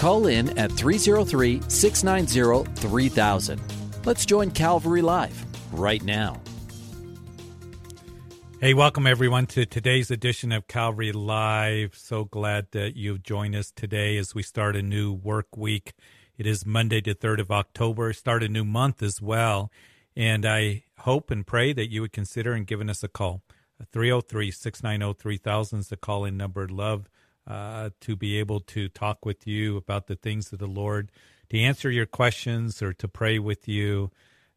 Call in at 303 690 3000. Let's join Calvary Live right now. Hey, welcome everyone to today's edition of Calvary Live. So glad that you've joined us today as we start a new work week. It is Monday the 3rd of October, start a new month as well. And I hope and pray that you would consider and giving us a call. 303 690 3000 is the call in number. Love uh, to be able to talk with you about the things of the Lord, to answer your questions or to pray with you.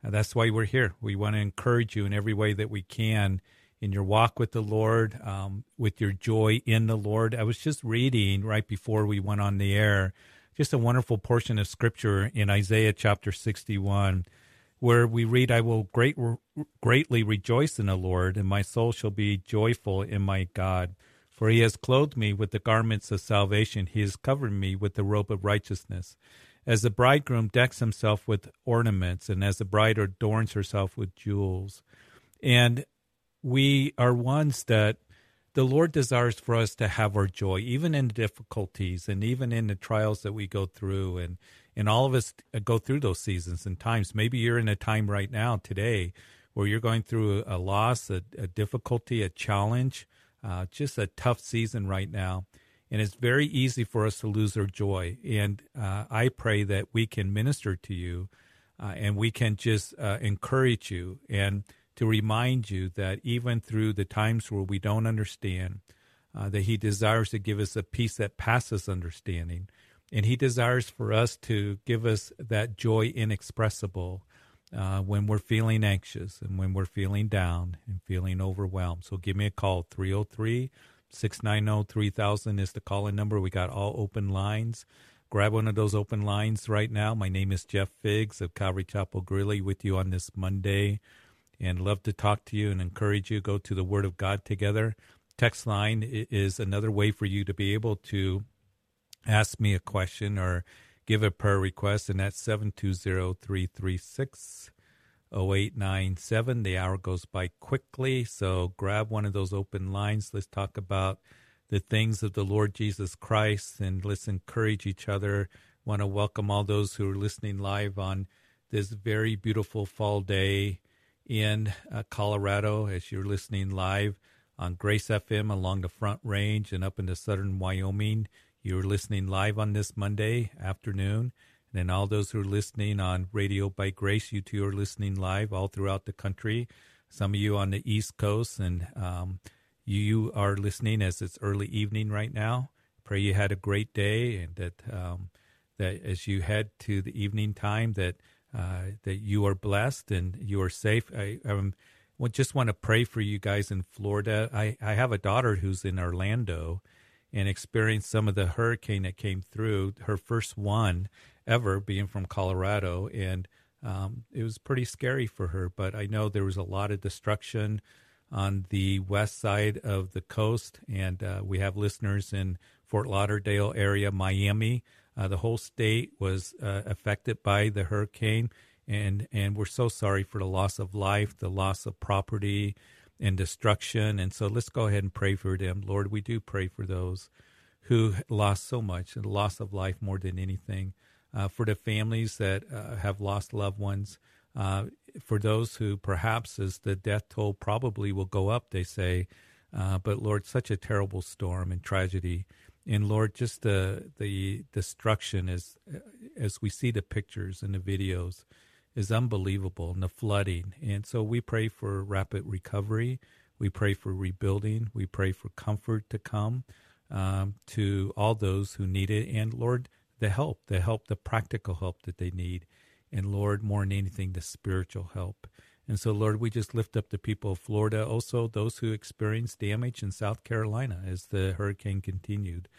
Uh, that's why we're here. We want to encourage you in every way that we can in your walk with the Lord, um, with your joy in the Lord. I was just reading right before we went on the air, just a wonderful portion of scripture in Isaiah chapter 61 where we read, I will great, greatly rejoice in the Lord, and my soul shall be joyful in my God. For he has clothed me with the garments of salvation, he has covered me with the robe of righteousness. As the bridegroom decks himself with ornaments, and as the bride adorns herself with jewels. And we are ones that the Lord desires for us to have our joy, even in the difficulties and even in the trials that we go through. And and all of us go through those seasons and times. Maybe you're in a time right now today where you're going through a loss, a, a difficulty, a challenge, uh, just a tough season right now. And it's very easy for us to lose our joy. And uh, I pray that we can minister to you uh, and we can just uh, encourage you and to remind you that even through the times where we don't understand, uh, that He desires to give us a peace that passes understanding and He desires for us to give us that joy inexpressible uh, when we're feeling anxious and when we're feeling down and feeling overwhelmed. So give me a call 303 690 3000 is the call in number. We got all open lines. Grab one of those open lines right now. My name is Jeff Figs of Calvary Chapel Greeley with you on this Monday and love to talk to you and encourage you. Go to the Word of God together. Text line is another way for you to be able to ask me a question or give a prayer request, and that's 720 336 0897. The hour goes by quickly, so grab one of those open lines. Let's talk about the things of the Lord Jesus Christ and let's encourage each other. Want to welcome all those who are listening live on this very beautiful fall day in uh, Colorado as you're listening live on Grace FM along the Front Range and up into southern Wyoming. You're listening live on this Monday afternoon. And then all those who are listening on Radio by Grace, you two are listening live all throughout the country. Some of you on the East Coast, and um, you are listening as it's early evening right now. Pray you had a great day, and that um, that as you head to the evening time, that uh, that you are blessed and you are safe. I um, just want to pray for you guys in Florida. I, I have a daughter who's in Orlando, and experienced some of the hurricane that came through. Her first one ever, being from Colorado, and um, it was pretty scary for her. But I know there was a lot of destruction on the west side of the coast, and uh, we have listeners in Fort Lauderdale area, Miami. Uh, the whole state was uh, affected by the hurricane, and and we're so sorry for the loss of life, the loss of property, and destruction. And so let's go ahead and pray for them. Lord, we do pray for those who lost so much, and loss of life more than anything. Uh, for the families that uh, have lost loved ones, uh, for those who perhaps as the death toll probably will go up, they say, uh, but Lord, such a terrible storm and tragedy. And Lord, just the the destruction as as we see the pictures and the videos, is unbelievable and the flooding. And so we pray for rapid recovery. We pray for rebuilding. We pray for comfort to come um, to all those who need it. And Lord, the help, the help, the practical help that they need. And Lord, more than anything, the spiritual help. And so, Lord, we just lift up the people of Florida, also those who experienced damage in South Carolina as the hurricane continued.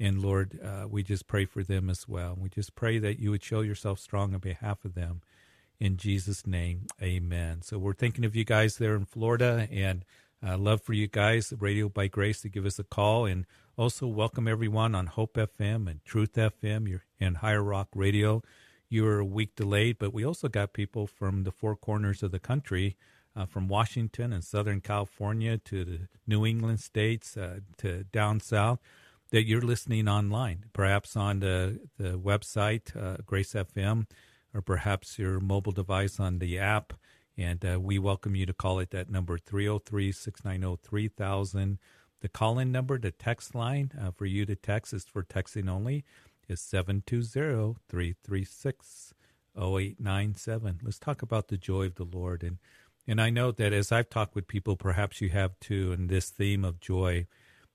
And Lord, uh, we just pray for them as well. We just pray that you would show yourself strong on behalf of them. In Jesus' name, amen. So we're thinking of you guys there in Florida and uh, love for you guys, Radio by Grace, to give us a call. And also welcome everyone on Hope FM and Truth FM and Higher Rock Radio. You are a week delayed, but we also got people from the four corners of the country, uh, from Washington and Southern California to the New England states uh, to down south that you're listening online, perhaps on the, the website, uh, Grace FM, or perhaps your mobile device on the app. And uh, we welcome you to call it that number 303 690 3000. The call in number, the text line uh, for you to text is for texting only is 720 336 0897. Let's talk about the joy of the Lord. And, and I know that as I've talked with people, perhaps you have too, in this theme of joy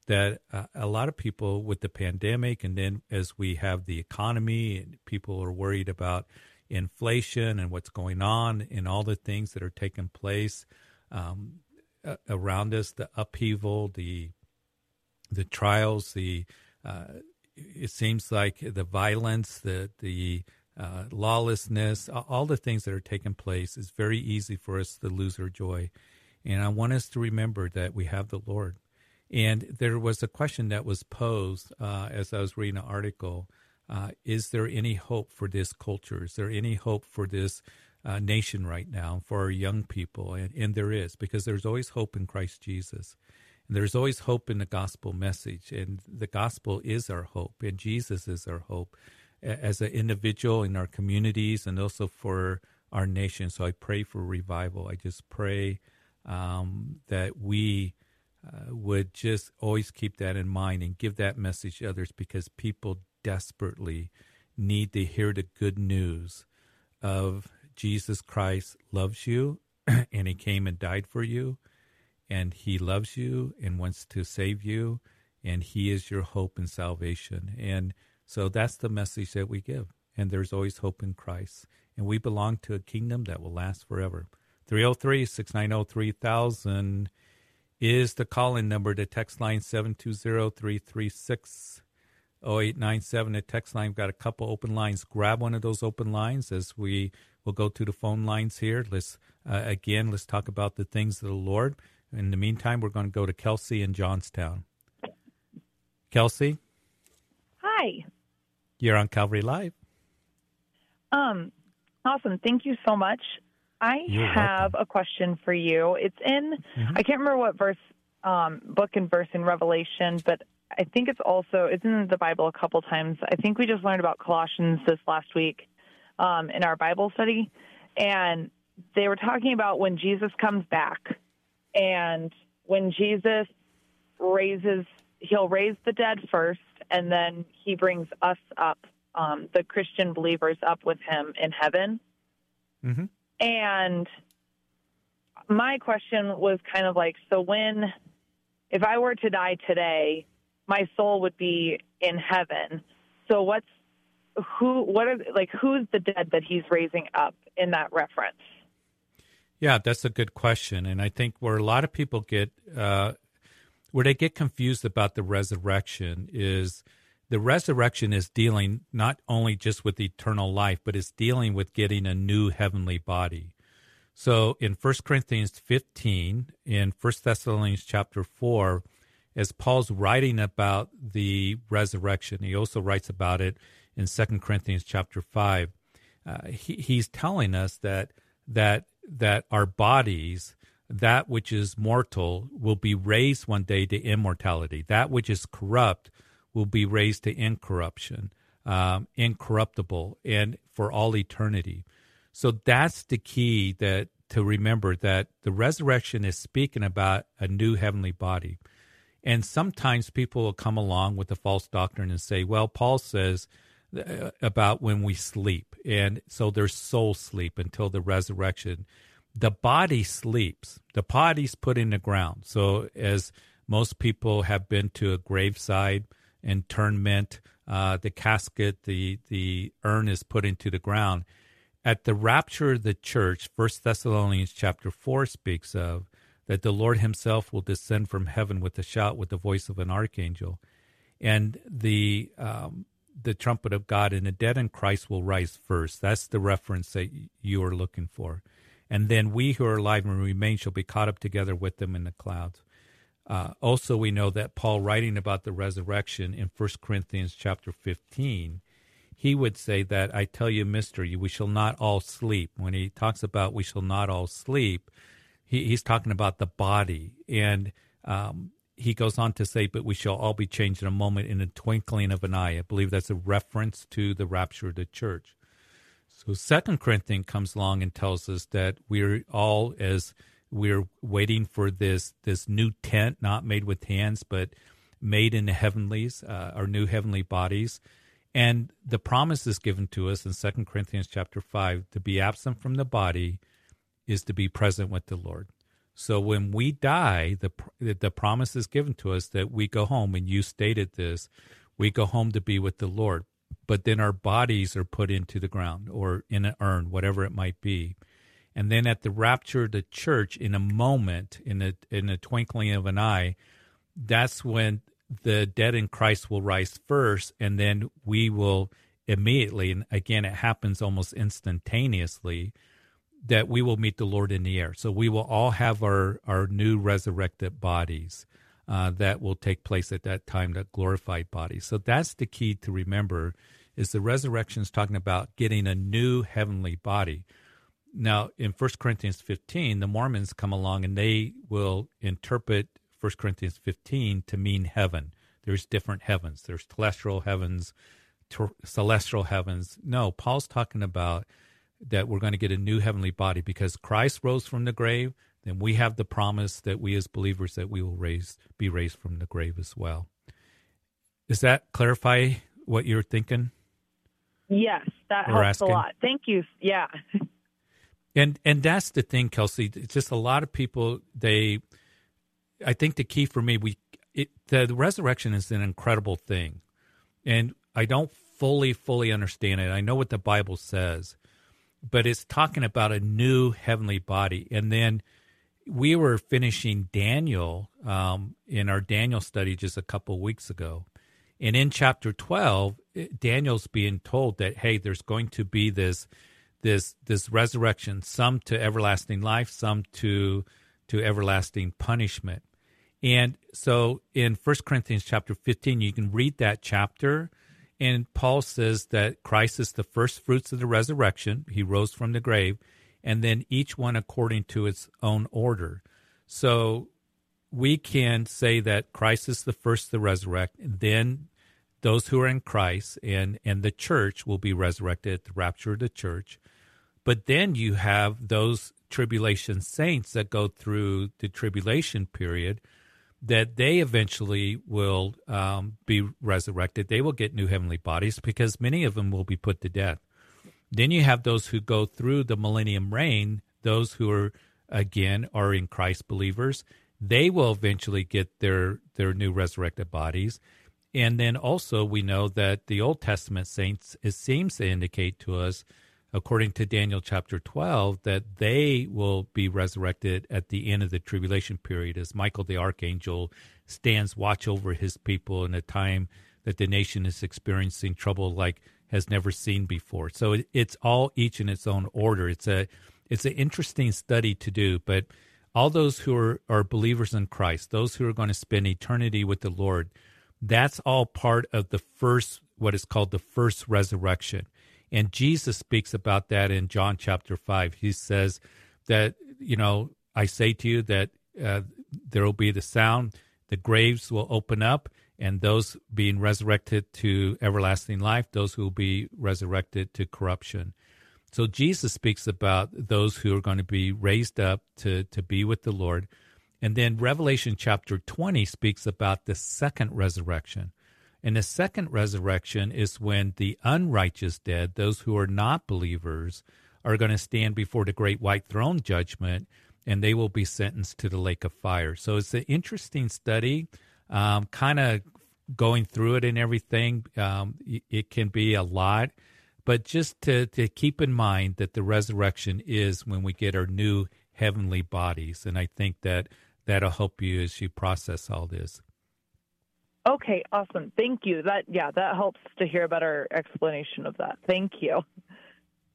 that uh, a lot of people with the pandemic and then as we have the economy and people are worried about inflation and what's going on and all the things that are taking place um, around us the upheaval the the trials the uh, it seems like the violence the the uh, lawlessness all the things that are taking place is very easy for us to lose our joy. And i want us to remember that we have the lord. And there was a question that was posed uh, as I was reading an article uh, Is there any hope for this culture? Is there any hope for this uh, nation right now, for our young people? And, and there is, because there's always hope in Christ Jesus. And there's always hope in the gospel message. And the gospel is our hope, and Jesus is our hope as an individual in our communities and also for our nation. So I pray for revival. I just pray um, that we uh, would just always keep that in mind and give that message to others because people desperately need to hear the good news of Jesus Christ loves you and he came and died for you and he loves you and wants to save you and he is your hope and salvation. And so that's the message that we give. And there's always hope in Christ. And we belong to a kingdom that will last forever. 303 690 3000 is the call-in number. To text line 720-336-0897. The text line, we've got a couple open lines. Grab one of those open lines as we will go to the phone lines here. Let's, uh, again, let's talk about the things of the Lord. In the meantime, we're going to go to Kelsey in Johnstown. Kelsey? Hi. You're on Calvary Live. Um, awesome. Thank you so much. I You're have welcome. a question for you. It's in, Mhm. I can't remember what verse, um, book and verse in Revelation, but I think it's also, it's in the Bible a couple times. I think we just learned about Colossians this last week um, in our Bible study. And they were talking about when Jesus comes back and when Jesus raises, he'll raise the dead first, and then he brings us up, um, the Christian believers up with him in heaven. Mm-hmm. And my question was kind of like, so when, if I were to die today, my soul would be in heaven. So what's, who, what are, like, who's the dead that he's raising up in that reference? Yeah, that's a good question, and I think where a lot of people get uh, where they get confused about the resurrection is the resurrection is dealing not only just with eternal life, but it's dealing with getting a new heavenly body. So in 1 Corinthians 15, in 1 Thessalonians chapter 4, as Paul's writing about the resurrection, he also writes about it in 2 Corinthians chapter 5. Uh, he, he's telling us that that that our bodies, that which is mortal, will be raised one day to immortality. That which is corrupt will be raised to incorruption, um, incorruptible, and for all eternity. So that's the key that to remember that the resurrection is speaking about a new heavenly body. And sometimes people will come along with the false doctrine and say, well, Paul says uh, about when we sleep. And so there's soul sleep until the resurrection. The body sleeps, the body's put in the ground. So, as most people have been to a graveside, internment, uh, the casket, the, the urn is put into the ground. At the rapture of the church, First Thessalonians chapter 4 speaks of that the Lord himself will descend from heaven with a shout with the voice of an archangel and the um, the trumpet of God and the dead in Christ will rise first. That's the reference that you are looking for. And then we who are alive and remain shall be caught up together with them in the clouds. Uh, also, we know that Paul, writing about the resurrection in 1 Corinthians chapter 15, he would say that, I tell you mystery, we shall not all sleep. When he talks about we shall not all sleep, he, he's talking about the body. And um, he goes on to say, but we shall all be changed in a moment in a twinkling of an eye. I believe that's a reference to the rapture of the church. So Second Corinthians comes along and tells us that we're all as we're waiting for this this new tent, not made with hands, but made in the heavenlies, uh, our new heavenly bodies. And the promise is given to us in Second Corinthians chapter five to be absent from the body is to be present with the Lord. So when we die, the the promise is given to us that we go home, and you stated this, we go home to be with the Lord. But then our bodies are put into the ground or in an urn, whatever it might be. And then at the rapture of the church, in a moment, in a in a twinkling of an eye, that's when the dead in Christ will rise first, and then we will immediately, and again, it happens almost instantaneously that we will meet the Lord in the air. So we will all have our, our new resurrected bodies uh, that will take place at that time, that glorified body. So that's the key to remember is the resurrection is talking about getting a new heavenly body. Now, in 1 Corinthians 15, the Mormons come along and they will interpret 1 Corinthians 15 to mean heaven. There's different heavens. There's celestial heavens, ter- celestial heavens. No, Paul's talking about – that we're going to get a new heavenly body because Christ rose from the grave, then we have the promise that we as believers that we will raise be raised from the grave as well. Does that clarify what you're thinking? Yes, that helps asking? a lot. Thank you. Yeah. And and that's the thing, Kelsey. It's just a lot of people. They, I think the key for me, we it, the, the resurrection is an incredible thing, and I don't fully fully understand it. I know what the Bible says, but it's talking about a new heavenly body. And then we were finishing Daniel um, in our Daniel study just a couple weeks ago. And in chapter 12, Daniel's being told that, hey, there's going to be this this this resurrection, some to everlasting life, some to to everlasting punishment. And so in 1 Corinthians chapter 15, you can read that chapter and Paul says that Christ is the first fruits of the resurrection. He rose from the grave, and then each one according to its own order. So we can say that Christ is the first to resurrect, then those who are in Christ and, and the church will be resurrected at the rapture of the church. But then you have those tribulation saints that go through the tribulation period that they eventually will um, be resurrected. They will get new heavenly bodies because many of them will be put to death. Then you have those who go through the millennium reign, those who are, again, are in Christ believers. They will eventually get their, their new resurrected bodies. And then also, we know that the Old Testament saints, it seems to indicate to us according to Daniel chapter 12, that they will be resurrected at the end of the tribulation period as Michael the archangel stands watch over his people in a time that the nation is experiencing trouble like has never seen before. So it's all each in its own order. It's a it's an interesting study to do, but all those who are, are believers in Christ, those who are going to spend eternity with the Lord, that's all part of the first what is called the first resurrection. And Jesus speaks about that in John chapter 5. He says that, you know, I say to you that uh, there will be the sound, the graves will open up, and those being resurrected to everlasting life, those who will be resurrected to corruption. So Jesus speaks about those who are going to be raised up to, to be with the Lord. And then Revelation chapter 20 speaks about the second resurrection. And the second resurrection is when the unrighteous dead, those who are not believers, are going to stand before the great white throne judgment and they will be sentenced to the lake of fire. So it's an interesting study, um, kind of going through it and everything. Um, it can be a lot, but just to, to keep in mind that the resurrection is when we get our new heavenly bodies. And I think that that'll help you as you process all this. Okay, awesome. Thank you. That yeah, that helps to hear a better explanation of that. Thank you.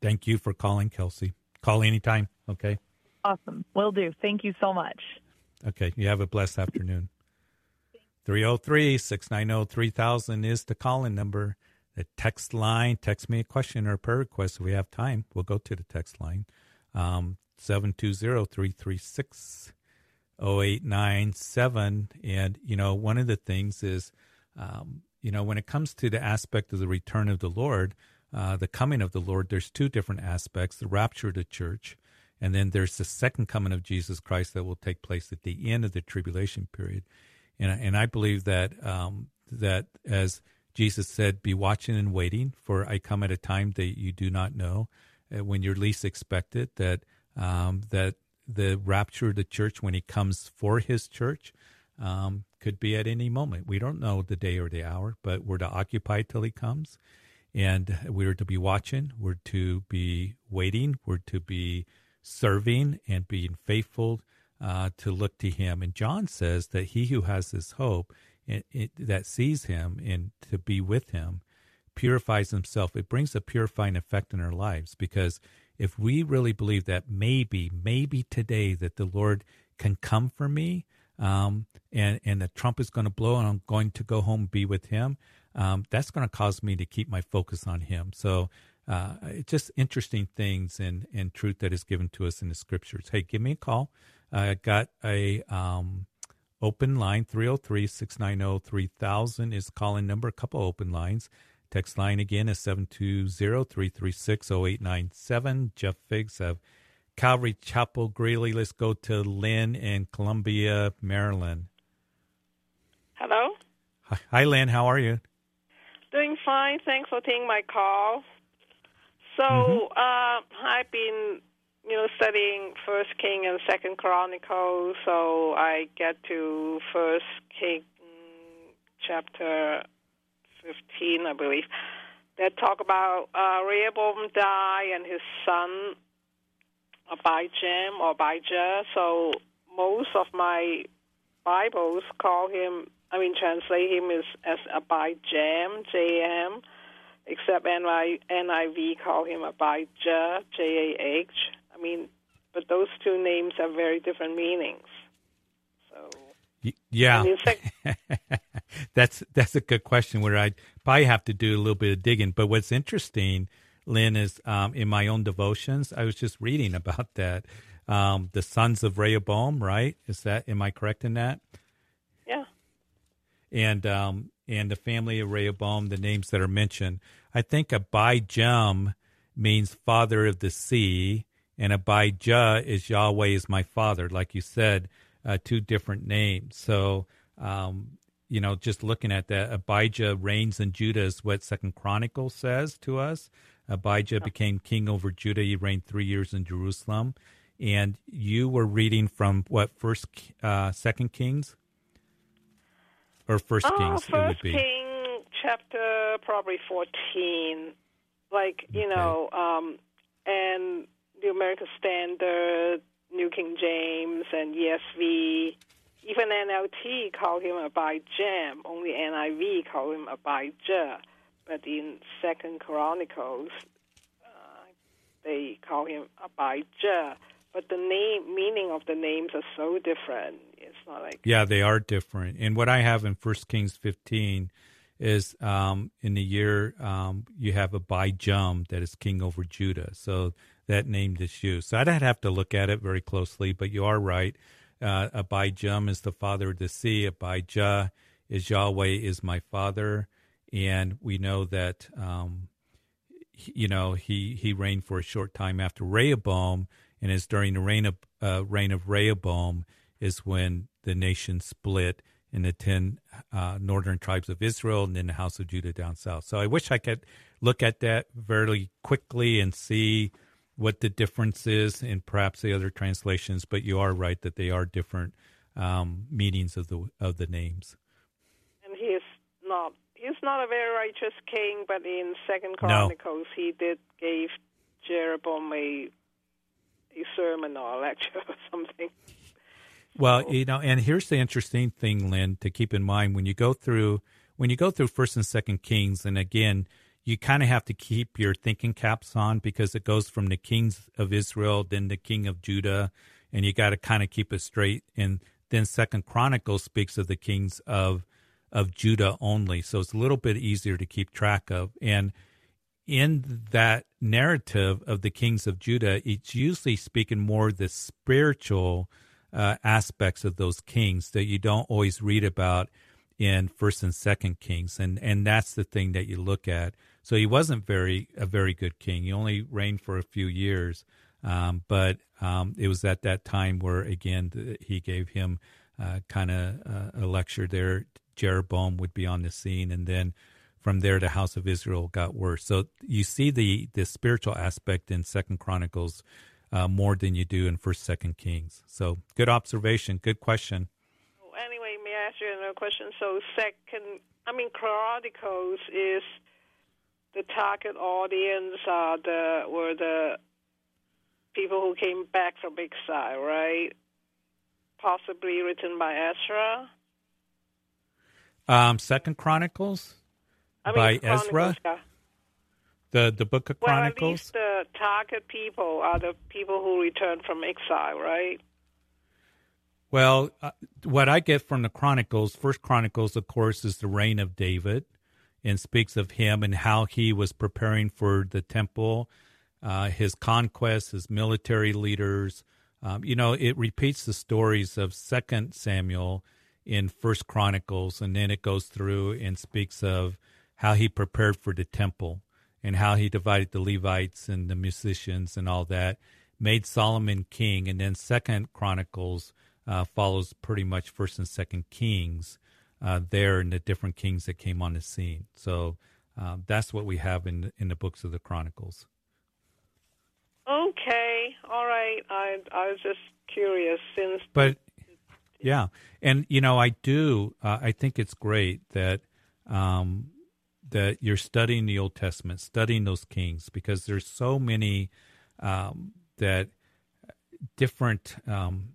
Thank you for calling, Kelsey. Call anytime, okay? Awesome. Will do. Thank you so much. Okay, you have a blessed afternoon. 303 690 3000 is the calling number. The text line, text me a question or a prayer request if we have time. We'll go to the text line. Um, 720 336 0897. And, you know, one of the things is, um, you know, when it comes to the aspect of the return of the Lord, uh, the coming of the Lord, there's two different aspects the rapture of the church, and then there's the second coming of Jesus Christ that will take place at the end of the tribulation period. And, and I believe that, um, that as Jesus said, be watching and waiting, for I come at a time that you do not know, uh, when you're least expected, that, um, that the rapture of the church when he comes for his church um, could be at any moment. We don't know the day or the hour, but we're to occupy till he comes. And we're to be watching, we're to be waiting, we're to be serving and being faithful uh, to look to him. And John says that he who has this hope it, it, that sees him and to be with him purifies himself. It brings a purifying effect in our lives because if we really believe that maybe, maybe today that the Lord can come for me, um, and and the trump is going to blow, and I'm going to go home be with Him, um, that's going to cause me to keep my focus on Him. So. Uh, it's just interesting things and, and truth that is given to us in the scriptures. Hey, give me a call. I got a um, open line 303-690-3000 is calling number a couple open lines Text line again is 720-336-0897. Jeff Figs of Calvary Chapel Greeley. Let's go to Lynn in Columbia, Maryland. Hello? Hi, Lynn. How are you? Doing fine. Thanks for taking my call. So mm-hmm. uh, I've been, you know, studying First King and Second Chronicles. So I get to First King chapter 15, I believe, that talk about uh, Rehoboam die and his son Abijam or Abijah. So most of my Bibles call him, I mean, translate him as, as Abijam, J-M, except NIV call him Abijah, J-A-H. I mean, but those two names have very different meanings. Yeah, that's that's a good question. Where I probably have to do a little bit of digging. But what's interesting, Lynn, is um, in my own devotions, I was just reading about that. Um, the sons of Rehoboam, right? Is that am I correct in that? Yeah. And um, and the family of Rehoboam, the names that are mentioned, I think Abijam means father of the sea, and Abijah is Yahweh is my father, like you said uh, two different names. So, um, you know, just looking at that, Abijah reigns in Judah is what Second Chronicles says to us. Abijah became king over Judah. He reigned three years in Jerusalem. And you were reading from what first, uh, Second Kings, or First oh, Kings? First King chapter probably fourteen, like you okay. know, um, and the American Standard New King James and ESV. Even NLT call him Abijam. Only NIV call him Abijah. But in Second Chronicles, uh, they call him Abijah. But the name meaning of the names are so different. It's not like yeah, they are different. And what I have in First Kings fifteen is um, in the year um, you have a Abijam that is king over Judah. So that name is used. So I'd have to look at it very closely, but you are right. Uh, Abijam is the father of the sea. Abijah is Yahweh is my father, and we know that um, you know he he reigned for a short time after Rehoboam, and it's during the reign of uh, reign of Rehoboam is when the nation split in the ten uh, northern tribes of Israel and then the house of Judah down south. So I wish I could look at that very quickly and see what the difference is in perhaps the other translations, but you are right that they are different um, meanings of the of the names. And he is not he's not a very righteous king, but in Second Chronicles no. he did gave Jeroboam a a sermon or a lecture or something. Well, you know, and here's the interesting thing, Lynn, to keep in mind when you go through when you go through First and Second Kings, and again, you kind of have to keep your thinking caps on because it goes from the kings of Israel, then the king of Judah, and you got to kind of keep it straight. And then Second Chronicles speaks of the kings of of Judah only, so it's a little bit easier to keep track of. And in that narrative of the kings of Judah, it's usually speaking more the spiritual uh, aspects of those kings that you don't always read about in First and Second Kings, and and that's the thing that you look at. So he wasn't very a very good king. He only reigned for a few years, um, but um, it was at that time where again he gave him uh, kind of uh, a lecture there. Jeroboam would be on the scene, and then from there the house of Israel got worse. So you see the the spiritual aspect in Second Chronicles uh, more than you do in First, Second Kings. So good observation, good question. Anyway, may I ask you another question? So second, I mean, Chronicles is the target audience uh, the were the people who came back from exile, right? Possibly written by Ezra. Um, Second Chronicles I mean, by Chronicles, Ezra. yeah. The the Book of Chronicles. Well, at least the target people are the people who returned from exile, right? Well, uh, what I get from the Chronicles, First Chronicles, of course, is the reign of David, and speaks of him and how he was preparing for the temple, uh, his conquests, his military leaders. Um, you know, it repeats the stories of Second Samuel in First Chronicles, and then it goes through and speaks of how he prepared for the temple and how he divided the Levites and the musicians and all that, made Solomon king, and then Second Chronicles uh, follows pretty much First and Second Kings uh, there and the different kings that came on the scene. So uh, that's what we have in in the books of the Chronicles. Okay, all right. I I was just curious since But yeah, and you know, I do. Uh, I think it's great that um, that you're studying the Old Testament, studying those kings, because there's so many um, that different um,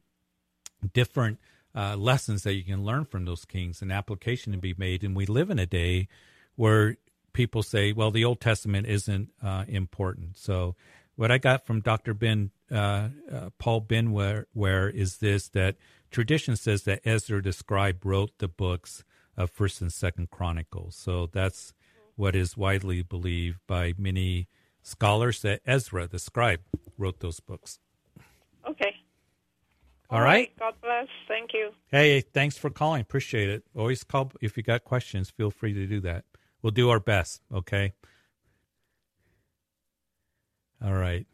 different uh, lessons that you can learn from those kings, and application to be made. And we live in a day where people say, "Well, the Old Testament isn't uh, important." So, what I got from Dr. Ben uh, uh, Paul Benware where is this that tradition says that Ezra the scribe wrote the books of First and Second Chronicles. So that's what is widely believed by many scholars that Ezra the scribe wrote those books. All right. God bless. Thank you. Hey, thanks for calling. Appreciate it. Always call if you got questions. Feel free to do that. We'll do our best. Okay. All right.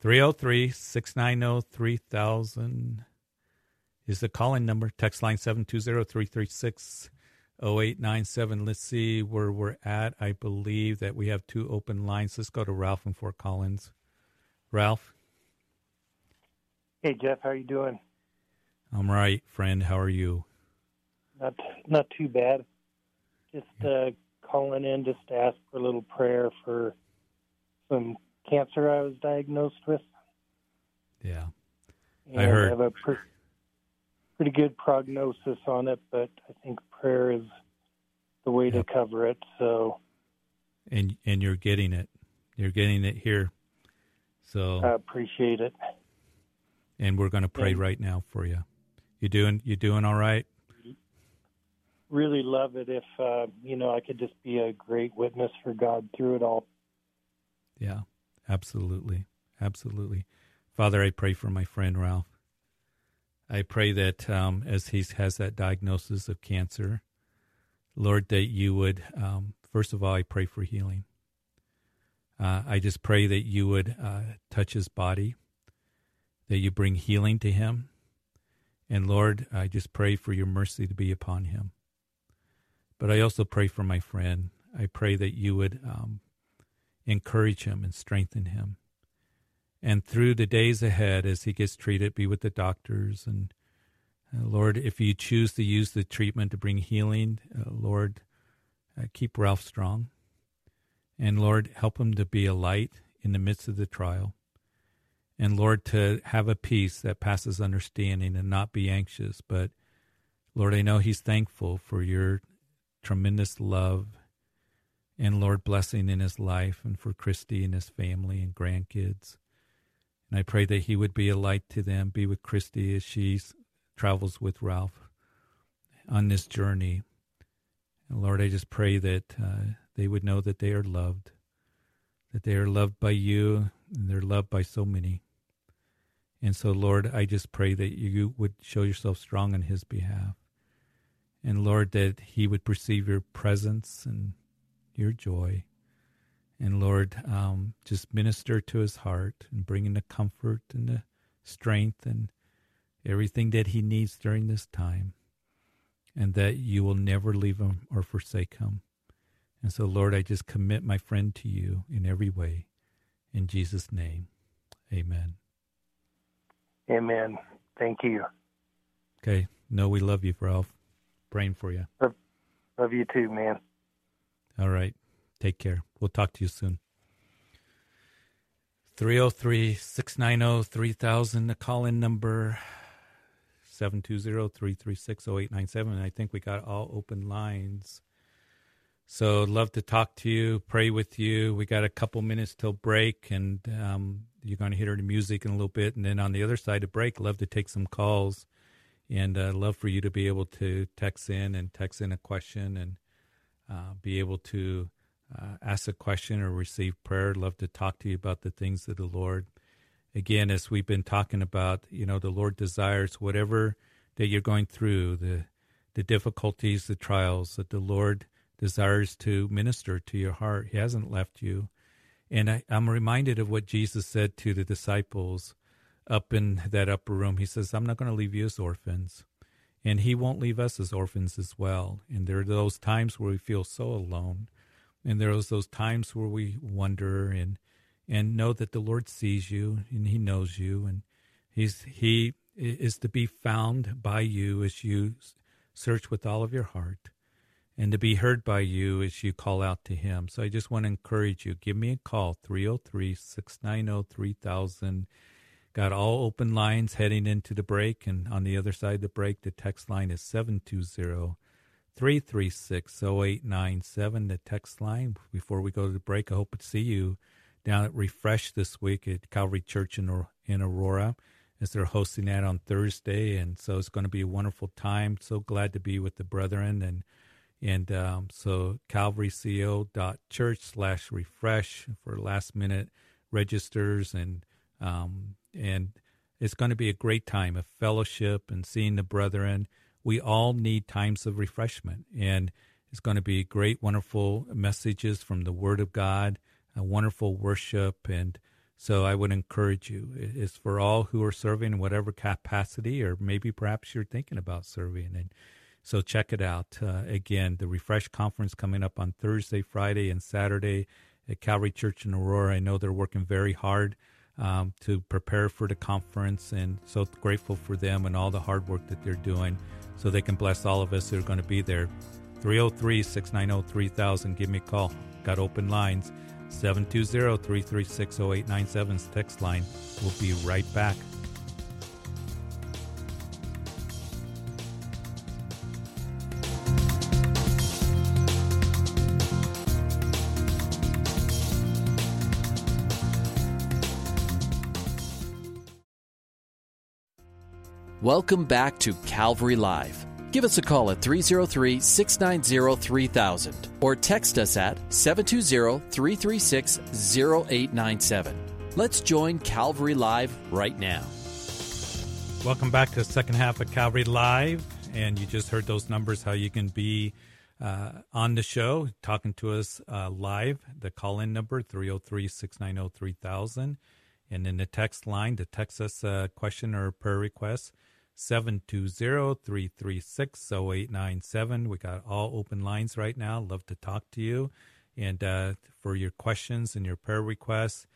303 690 3000 is the calling number. Text line 720 336 0897. Let's see where we're at. I believe that we have two open lines. Let's go to Ralph in Fort Collins. Ralph, Hey Jeff, how are you doing? I'm right, friend. How are you? Not not too bad. Just uh, calling in just to ask for a little prayer for some cancer I was diagnosed with. Yeah. And I heard. I have a pre- pretty good prognosis on it, but I think prayer is the way to cover it. So and and you're getting it. You're getting it here. So I appreciate it. And we're going to pray and- right now for you. You doing you doing all right? Really love it if uh, you know I could just be a great witness for God through it all. Yeah. Absolutely. Absolutely. Father, I pray for my friend Ralph. I pray that um, as he has that diagnosis of cancer, Lord, that you would, um, first of all, I pray for healing. Uh, I just pray that you would uh, touch his body, that you bring healing to him. And Lord, I just pray for your mercy to be upon him. But I also pray for my friend. I pray that you would um, encourage him and strengthen him. And through the days ahead, as he gets treated, be with the doctors. And uh, Lord, if you choose to use the treatment to bring healing, uh, Lord, uh, keep Ralph strong. And Lord, help him to be a light in the midst of the trial. And Lord, to have a peace that passes understanding and not be anxious. But Lord, I know he's thankful for your tremendous love and Lord, blessing in his life and for Christy and his family and grandkids. And I pray that he would be a light to them, be with Christy as she travels with Ralph on this journey. And Lord, I just pray that uh, they would know that they are loved, that they are loved by you, and they're loved by so many. And so, Lord, I just pray that you would show yourself strong on his behalf. And Lord, that he would perceive your presence and your joy. And Lord, um, just minister to his heart and bring in the comfort and the strength and everything that he needs during this time. And that you will never leave him or forsake him. And so, Lord, I just commit my friend to you in every way. In Jesus' name, amen. Amen. Thank you. Okay. No, we love you, Ralph. Praying for you. Love, love you too, man. All right. Take care. We'll talk to you soon. 303 690 3000, the call in number 720 336 0897. I think we got all open lines. So, love to talk to you, pray with you. We got a couple minutes till break, and um, you're going to hear the music in a little bit. And then on the other side of break, love to take some calls and uh, love for you to be able to text in and text in a question and uh, be able to uh, ask a question or receive prayer. Love to talk to you about the things of the Lord. Again, as we've been talking about, you know, the Lord desires whatever that you're going through, the the difficulties, the trials, that the Lord desires to minister to your heart. He hasn't left you. And I, I'm reminded of what Jesus said to the disciples up in that upper room. He says, I'm not going to leave you as orphans and he won't leave us as orphans as well. And there are those times where we feel so alone, and there are those times where we wonder and and know that the Lord sees you and He knows you, and He's He is to be found by you as you search with all of your heart, and to be heard by you as you call out to Him. So I just want to encourage you. Give me a call 303 690 3000 Got all open lines heading into the break, and on the other side of the break, the text line is 720 336 0897. The text line. Before we go to the break, I hope to see you down at Refresh this week at Calvary Church in, in Aurora as they're hosting that on Thursday. And so it's going to be a wonderful time. So glad to be with the brethren. And and um, so calvaryco.church slash refresh for last minute registers and um, and it's going to be a great time of fellowship and seeing the brethren. We all need times of refreshment, and it's going to be great, wonderful messages from the Word of God, a wonderful worship, and so I would encourage you. It's for all who are serving in whatever capacity, or maybe perhaps you're thinking about serving, and so check it out. Uh, again, the Refresh Conference coming up on Thursday, Friday, and Saturday at Calvary Church in Aurora. I know they're working very hard um, to prepare for the conference, and so grateful for them and all the hard work that they're doing so they can bless all of us who are going to be there. 303 690 3000. Give me a call. Got open lines. 720 336 0897's text line. We'll be right back. Welcome back to Calvary Live. Give us a call at 303 690 3000 or text us at 720 336 0897. Let's join Calvary Live right now. Welcome back to the second half of Calvary Live. And you just heard those numbers, how you can be uh, on the show talking to us uh, live. The call in number 303 690 3000. And then the text line to text us a question or a prayer request 720-336-0897. We got all open lines right now. Love to talk to you and uh, for your questions and your prayer requests.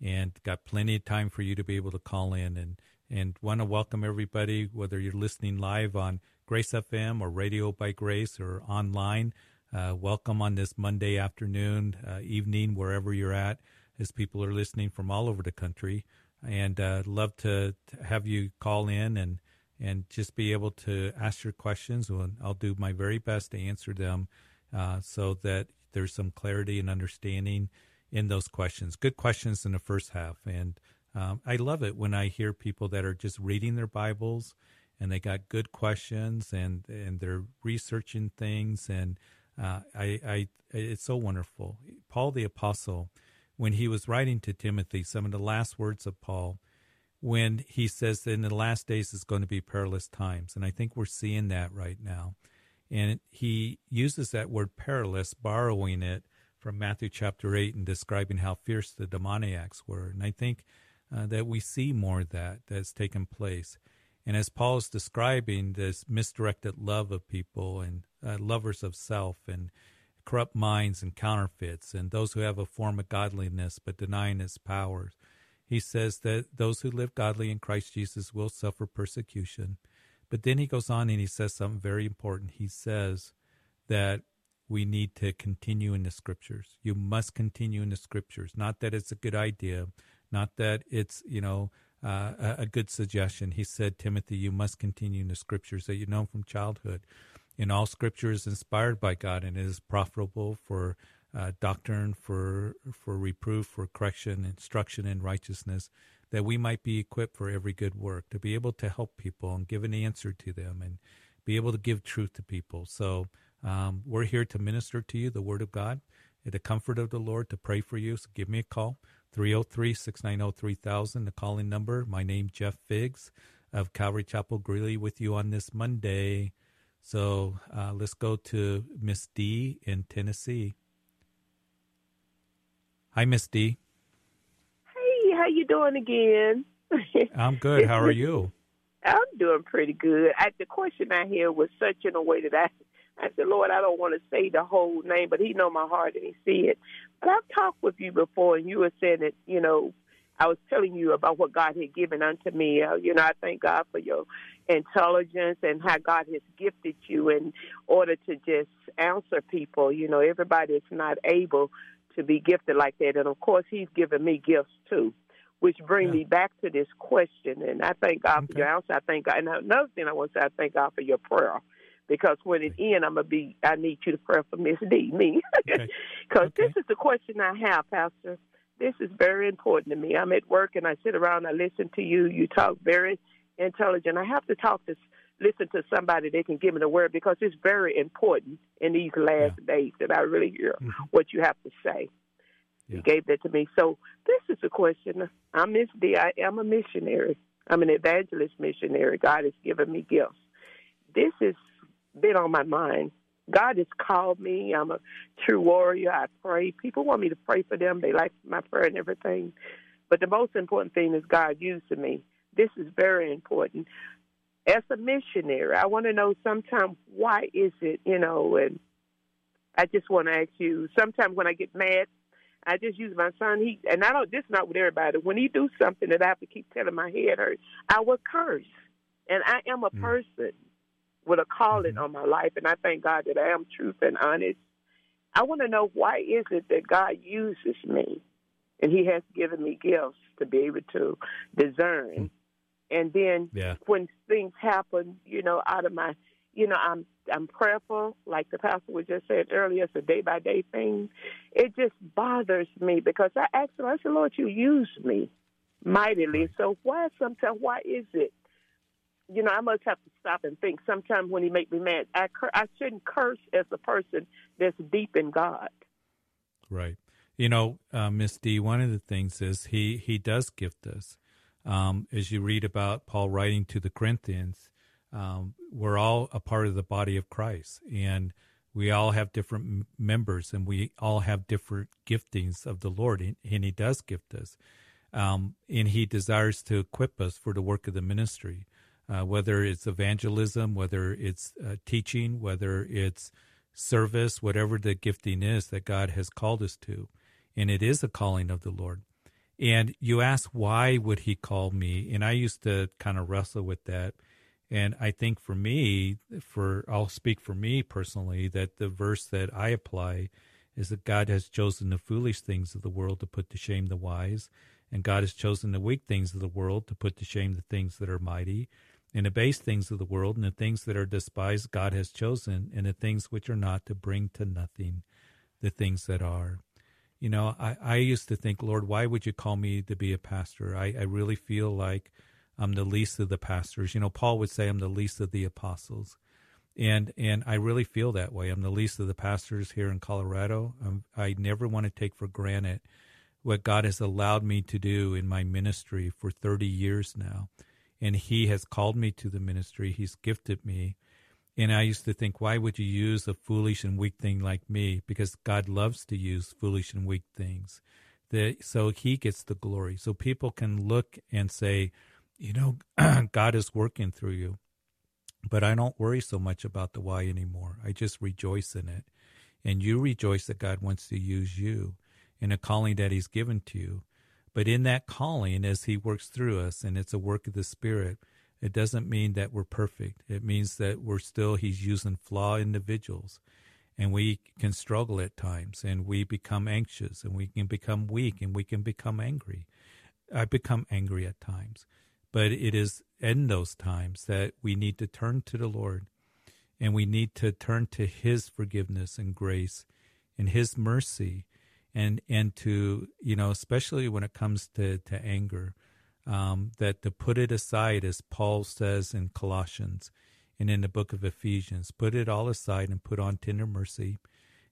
And got plenty of time for you to be able to call in and and want to welcome everybody, whether you're listening live on Grace FM or Radio by Grace or online. Uh, welcome on this Monday afternoon, uh, evening, wherever you're at, as people are listening from all over the country. and uh, love to, to have you call in and and just be able to ask your questions. And I'll do my very best to answer them uh, so that there's some clarity and understanding in those questions. Good questions in the first half. And um, I love it when I hear people that are just reading their Bibles and they got good questions and, and they're researching things. And uh, I, I, it's so wonderful. Paul the Apostle, when he was writing to Timothy, some of the last words of Paul, when he says that in the last days is going to be perilous times. And I think we're seeing that right now. And he uses that word perilous, borrowing it from Matthew chapter 8 and describing how fierce the demoniacs were. And I think uh, that we see more of that that's taken place. And as Paul is describing this misdirected love of people and uh, lovers of self and corrupt minds and counterfeits and those who have a form of godliness but denying its powers, he says that those who live godly in Christ Jesus will suffer persecution. But then he goes on and he says something very important. He says that we need to continue in the scriptures. You must continue in the scriptures. Not that it's a good idea, not that it's, you know, uh, a, a good suggestion. He said, Timothy, you must continue in the scriptures that you know from childhood. And all scripture is inspired by God and is profitable for uh, doctrine, for for reproof, for correction, instruction in righteousness, that we might be equipped for every good work, to be able to help people and give an answer to them, and be able to give truth to people. So um, we're here to minister to you the Word of God, the comfort of the Lord, to pray for you. So give me a call, 303-690-3000, the calling number. My name Jeff Figs of Calvary Chapel Greeley with you on this Monday. So uh, let's go to Miss D in Tennessee. Hi, Miss D. Hey, how you doing again? I'm good. How are you? I'm doing pretty good. I, the question I hear was such in a way that I, I said, Lord, I don't want to say the whole name, but He know my heart and He see it. But I've talked with you before, and you were saying that, you know, I was telling you about what God had given unto me. Uh, you know, I thank God for your intelligence and how God has gifted you in order to just answer people. You know, everybody is not able to be gifted like that. And of course, He's given me gifts too, which bring yeah. me back to this question. And I thank God okay. for your answer. I thank God. And another thing I want to say, I thank God for your prayer. Because when it ends, I'm gonna be. I need you to pray for Miss D, me, because okay. okay. this is the question I have, Pastor. This is very important to me. I'm at work and I sit around. I listen to you. You talk very intelligent. I have to talk to listen to somebody that can give me the word because it's very important in these last yeah. days that I really hear mm-hmm. what you have to say. Yeah. You gave that to me. So this is a question. I'm Miss D. I am a missionary. I'm an evangelist missionary. God has given me gifts. This has been on my mind. God has called me. I'm a true warrior. I pray. People want me to pray for them. They like my prayer and everything. But the most important thing is God using me. This is very important as a missionary, I want to know sometimes why is it, you know, and I just want to ask you. Sometimes when I get mad, I just use my son. He and I don't. This is not with everybody. When he do something that I have to keep telling my head hurts, I will curse. And I am a mm. person with a calling mm-hmm. on my life, and I thank God that I am truth and honest. I want to know why is it that God uses me, and He has given me gifts to be able to discern. And then yeah. when things happen, you know, out of my, you know, I'm I'm prayerful, like the pastor was just said earlier. It's a day by day thing. It just bothers me because I asked him, I said, Lord, you use me mightily. So why sometimes? Why is it? You know, I must have to stop and think. Sometimes when he make me mad, I cur- I shouldn't curse as a person that's deep in God. Right. You know, uh, Miss D. One of the things is he he does gift us um, as you read about Paul writing to the Corinthians, um, we're all a part of the body of Christ, and we all have different members, and we all have different giftings of the Lord, and, and He does gift us, um, and He desires to equip us for the work of the ministry, uh, whether it's evangelism, whether it's uh, teaching, whether it's service, whatever the gifting is that God has called us to, and it is a calling of the Lord. And you ask, why would he call me? And I used to kind of wrestle with that. And I think for me, for I'll speak for me personally, that the verse that I apply is that God has chosen the foolish things of the world to put to shame the wise, And God has chosen the weak things of the world to put to shame the things that are mighty, and the base things of the world and the things that are despised God has chosen, and the things which are not to bring to nothing the things that are. You know, I, I used to think, Lord, why would you call me to be a pastor? I, I really feel like I'm the least of the pastors. You know, Paul would say I'm the least of the apostles. And and I really feel that way. I'm the least of the pastors here in Colorado. I'm, I never want to take for granted what God has allowed me to do in my ministry for 30 years now. And He has called me to the ministry. He's gifted me. And I used to think, why would you use a foolish and weak thing like me? Because God loves to use foolish and weak things. That, so He gets the glory. So people can look and say, you know, God is working through you. But I don't worry so much about the why anymore. I just rejoice in it. And you rejoice that God wants to use you in a calling that He's given to you. But in that calling, as He works through us, and it's a work of the Spirit, it doesn't mean that we're perfect. It means that we're still, He's using flawed individuals. And we can struggle at times, and we become anxious, and we can become weak, and we can become angry. I become angry at times. But it is in those times that we need to turn to the Lord and we need to turn to his forgiveness and grace and his mercy and and to you know especially when it comes to to anger um, that to put it aside as paul says in colossians and in the book of ephesians put it all aside and put on tender mercy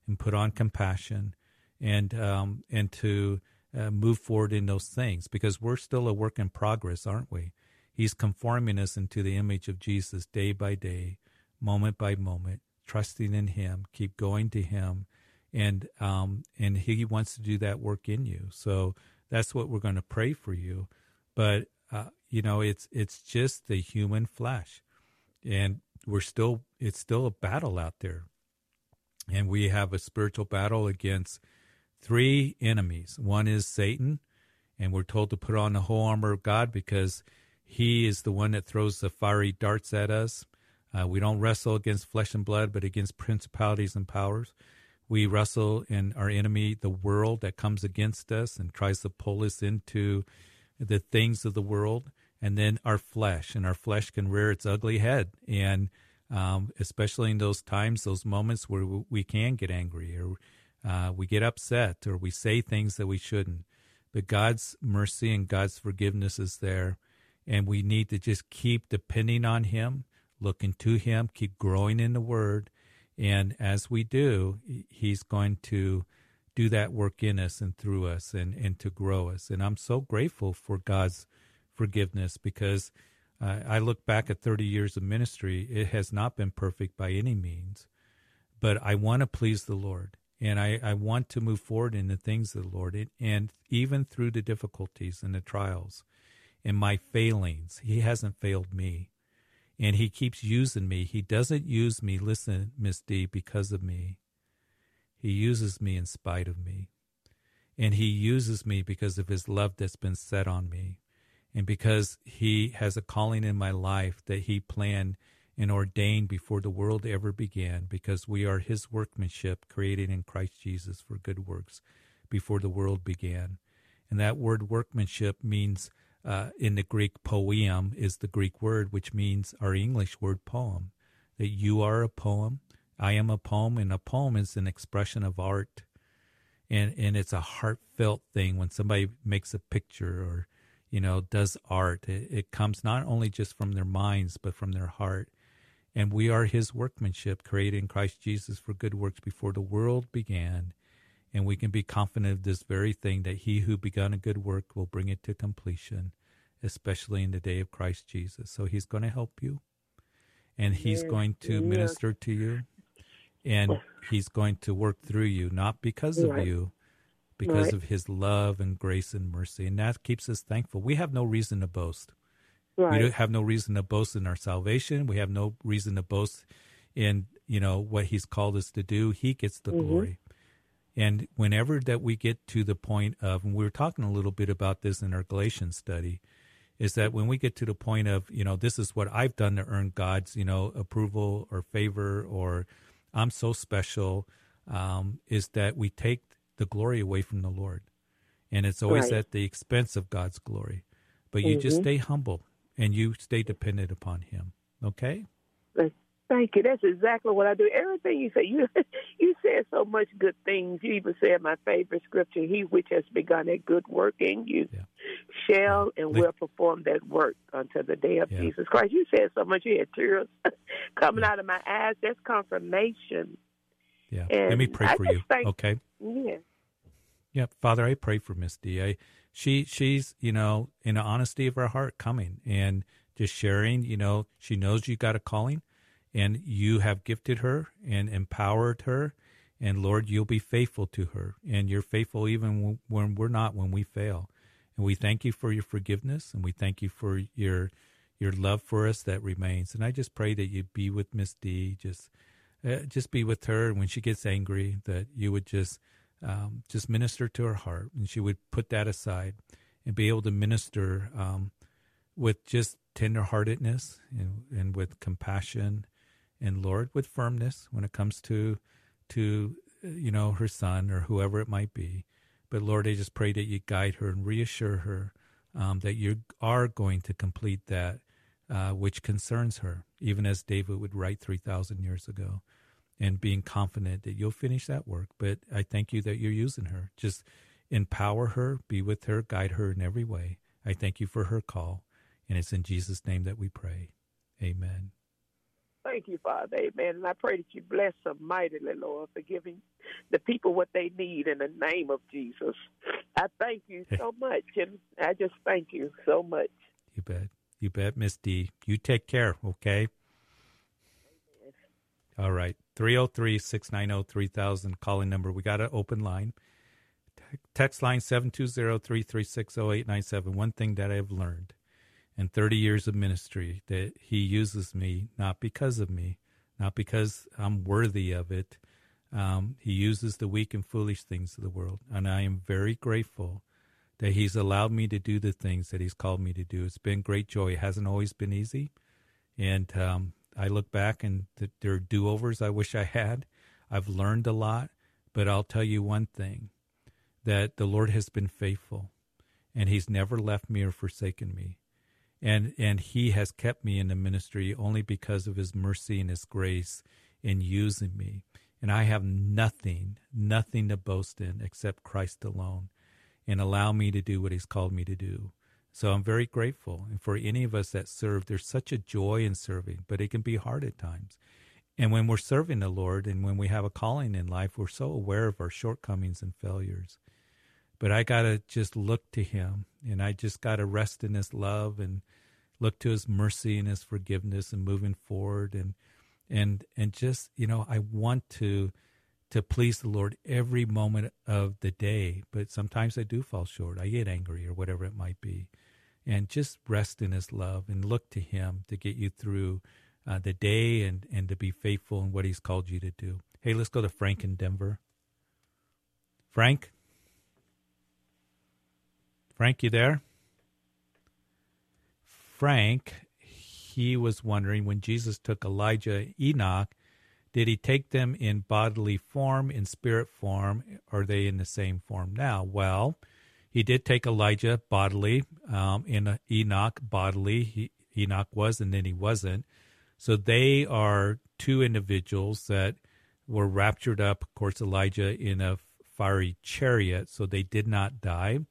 and put on compassion and um, and to uh, move forward in those things because we're still a work in progress aren't we He's conforming us into the image of Jesus day by day, moment by moment, trusting in Him, keep going to Him, and um, and He wants to do that work in you. So that's what we're going to pray for you. But uh, you know, it's it's just the human flesh, and we're still it's still a battle out there, and we have a spiritual battle against three enemies. One is Satan, and we're told to put on the whole armor of God because he is the one that throws the fiery darts at us. Uh, we don't wrestle against flesh and blood, but against principalities and powers. We wrestle in our enemy, the world that comes against us and tries to pull us into the things of the world, and then our flesh. And our flesh can rear its ugly head. And um, especially in those times, those moments where we can get angry or uh, we get upset or we say things that we shouldn't. But God's mercy and God's forgiveness is there and we need to just keep depending on Him, looking to Him, keep growing in the Word. And as we do, He's going to do that work in us and through us and, and to grow us. And I'm so grateful for God's forgiveness because uh, I look back at 30 years of ministry. It has not been perfect by any means, but I want to please the Lord. And I, I want to move forward in the things of the Lord. And, and even through the difficulties and the trials, and my failings. He hasn't failed me. And he keeps using me. He doesn't use me, listen, Miss D, because of me. He uses me in spite of me. And he uses me because of his love that's been set on me. And because he has a calling in my life that he planned and ordained before the world ever began, because we are his workmanship created in Christ Jesus for good works before the world began. And that word workmanship means uh, in the Greek, poem is the Greek word, which means our English word poem. That you are a poem, I am a poem, and a poem is an expression of art. And, and it's a heartfelt thing when somebody makes a picture or, you know, does art. It, it comes not only just from their minds, but from their heart. And we are his workmanship, created in Christ Jesus for good works before the world began and we can be confident of this very thing that he who begun a good work will bring it to completion, especially in the day of Christ Jesus. So he's going to help you, and he's yes, going to yes. minister to you, and he's going to work through you, not because of right. you, because right. of his love and grace and mercy. And that keeps us thankful. We have no reason to boast. Right. We have no reason to boast in our salvation. We have no reason to boast in, you know, what he's called us to do. He gets the mm-hmm. glory. And whenever that we get to the point of, and we were talking a little bit about this in our Galatians study, is that when we get to the point of, you know, this is what I've done to earn God's, you know, approval or favor, or I'm so special, um, is that we take the glory away from the Lord. and it's always Right. at the expense of God's glory. But you just Mhm. stay humble and you stay dependent upon Him. Okay? Thank you. That's exactly what I do. Everything you say, you you said so much good things. You even said my favorite scripture: "He which has begun a good work in you Yeah. shall and will perform that work until the day of Yeah. Jesus Christ." You said so much. You had tears coming out of my eyes. That's confirmation. Yeah. And Let me pray I for you. Okay? Yeah. Yeah, Father, I pray for Miss Da. she she's you know in the honesty of her heart coming and just sharing. You know, she knows you got a calling, and you have gifted her and empowered her, and Lord, you'll be faithful to her, and you're faithful even when- we're not, when we fail. And we thank you for your forgiveness, and we thank you for your your love for us that remains. And I just pray that you be with Miss D. Just uh, just be with her, and when she gets angry, that you would just um, just minister to her heart, and she would put that aside and be able to minister um, with just tenderheartedness and, and with compassion, and Lord, with firmness when it comes to to uh, you know her son or whoever it might be. But Lord, I just pray that you guide her and reassure her um, that you are going to complete that uh, which concerns her, even as David would write three thousand years ago and being confident that you'll finish that work. But I thank you that you're using her. Just empower her, be with her, guide her in every way. I thank you for her call. And it's in Jesus' name that we pray. Amen. Thank you, Father. Amen. And I pray that you bless them mightily, Lord, for giving the people what they need in the name of Jesus. I thank you so much. And I just thank you so much. You bet. You bet, Miss D. You take care, okay? All right. 303 690 3000 calling number. We got an open line. Text line 720 336 0897. One thing that I've learned in 30 years of ministry that he uses me not because of me, not because I'm worthy of it. Um, he uses the weak and foolish things of the world. And I am very grateful that he's allowed me to do the things that he's called me to do. It's been great joy. It hasn't always been easy. And um, I look back and th- there are do overs I wish I had. I've learned a lot, but I'll tell you one thing that the Lord has been faithful and he's never left me or forsaken me. And, and he has kept me in the ministry only because of his mercy and his grace in using me. And I have nothing, nothing to boast in except Christ alone and allow me to do what he's called me to do. So I'm very grateful. And for any of us that serve, there's such a joy in serving, but it can be hard at times. And when we're serving the Lord and when we have a calling in life, we're so aware of our shortcomings and failures. But I got to just look to Him and I just got to rest in His love and look to His mercy and His forgiveness and moving forward. And, and, and just, you know, I want to, to please the Lord every moment of the day, but sometimes I do fall short. I get angry or whatever it might be. And just rest in His love and look to Him to get you through uh, the day and, and to be faithful in what He's called you to do. Hey, let's go to Frank in Denver. Frank? Frank, you there? Frank, he was wondering when Jesus took Elijah, Enoch, did he take them in bodily form, in spirit form? Are they in the same form now? Well, he did take Elijah bodily, um, in Enoch bodily. He, Enoch was, and then he wasn't. So they are two individuals that were raptured up. Of course, Elijah in a fiery chariot, so they did not die.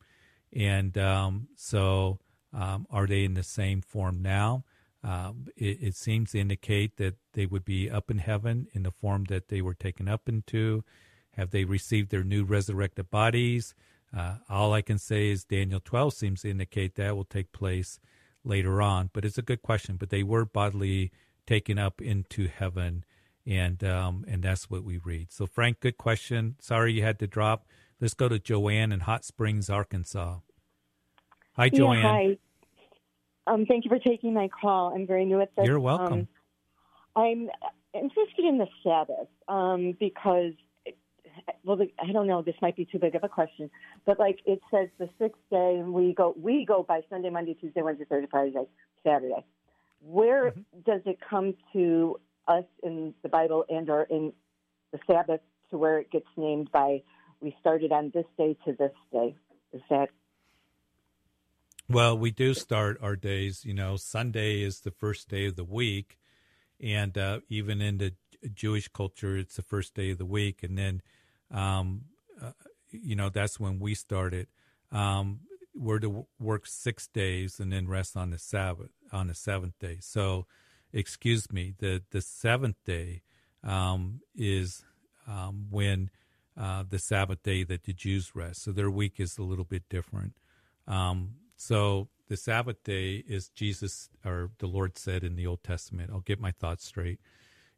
And um, so, um, are they in the same form now? Um, it, it, seems to indicate that they would be up in heaven in the form that they were taken up into. Have they received their new resurrected bodies? Uh, all I can say is Daniel 12 seems to indicate that will take place later on. But it's a good question. But they were bodily taken up into heaven, and um, and that's what we read. So Frank, good question. Sorry you had to drop. Let's go to Joanne in Hot Springs, Arkansas. Hi, Joanne. Yeah, hi. Um, thank you for taking my call. I'm very new at this. You're welcome. Um, I'm interested in the Sabbath um, because, well, the, I don't know. This might be too big of a question, but like it says, the sixth day, and we go we go by Sunday, Monday, Tuesday, Wednesday, Thursday, Friday, Saturday. Where Mm-hmm. does it come to us in the Bible and or in the Sabbath to where it gets named by we started on this day to this day? Is that well, we do start our days. You know, Sunday is the first day of the week, and uh, even in the Jewish culture, it's the first day of the week, and then, um, uh, you know, that's when we started. Um, we're to work six days and then rest on the Sabbath on the seventh day. So, excuse me, the the seventh day um, is um, when uh, the Sabbath day that the Jews rest. So their week is a little bit different. Um, so the Sabbath day is Jesus or the Lord said in the Old Testament, I'll get my thoughts straight,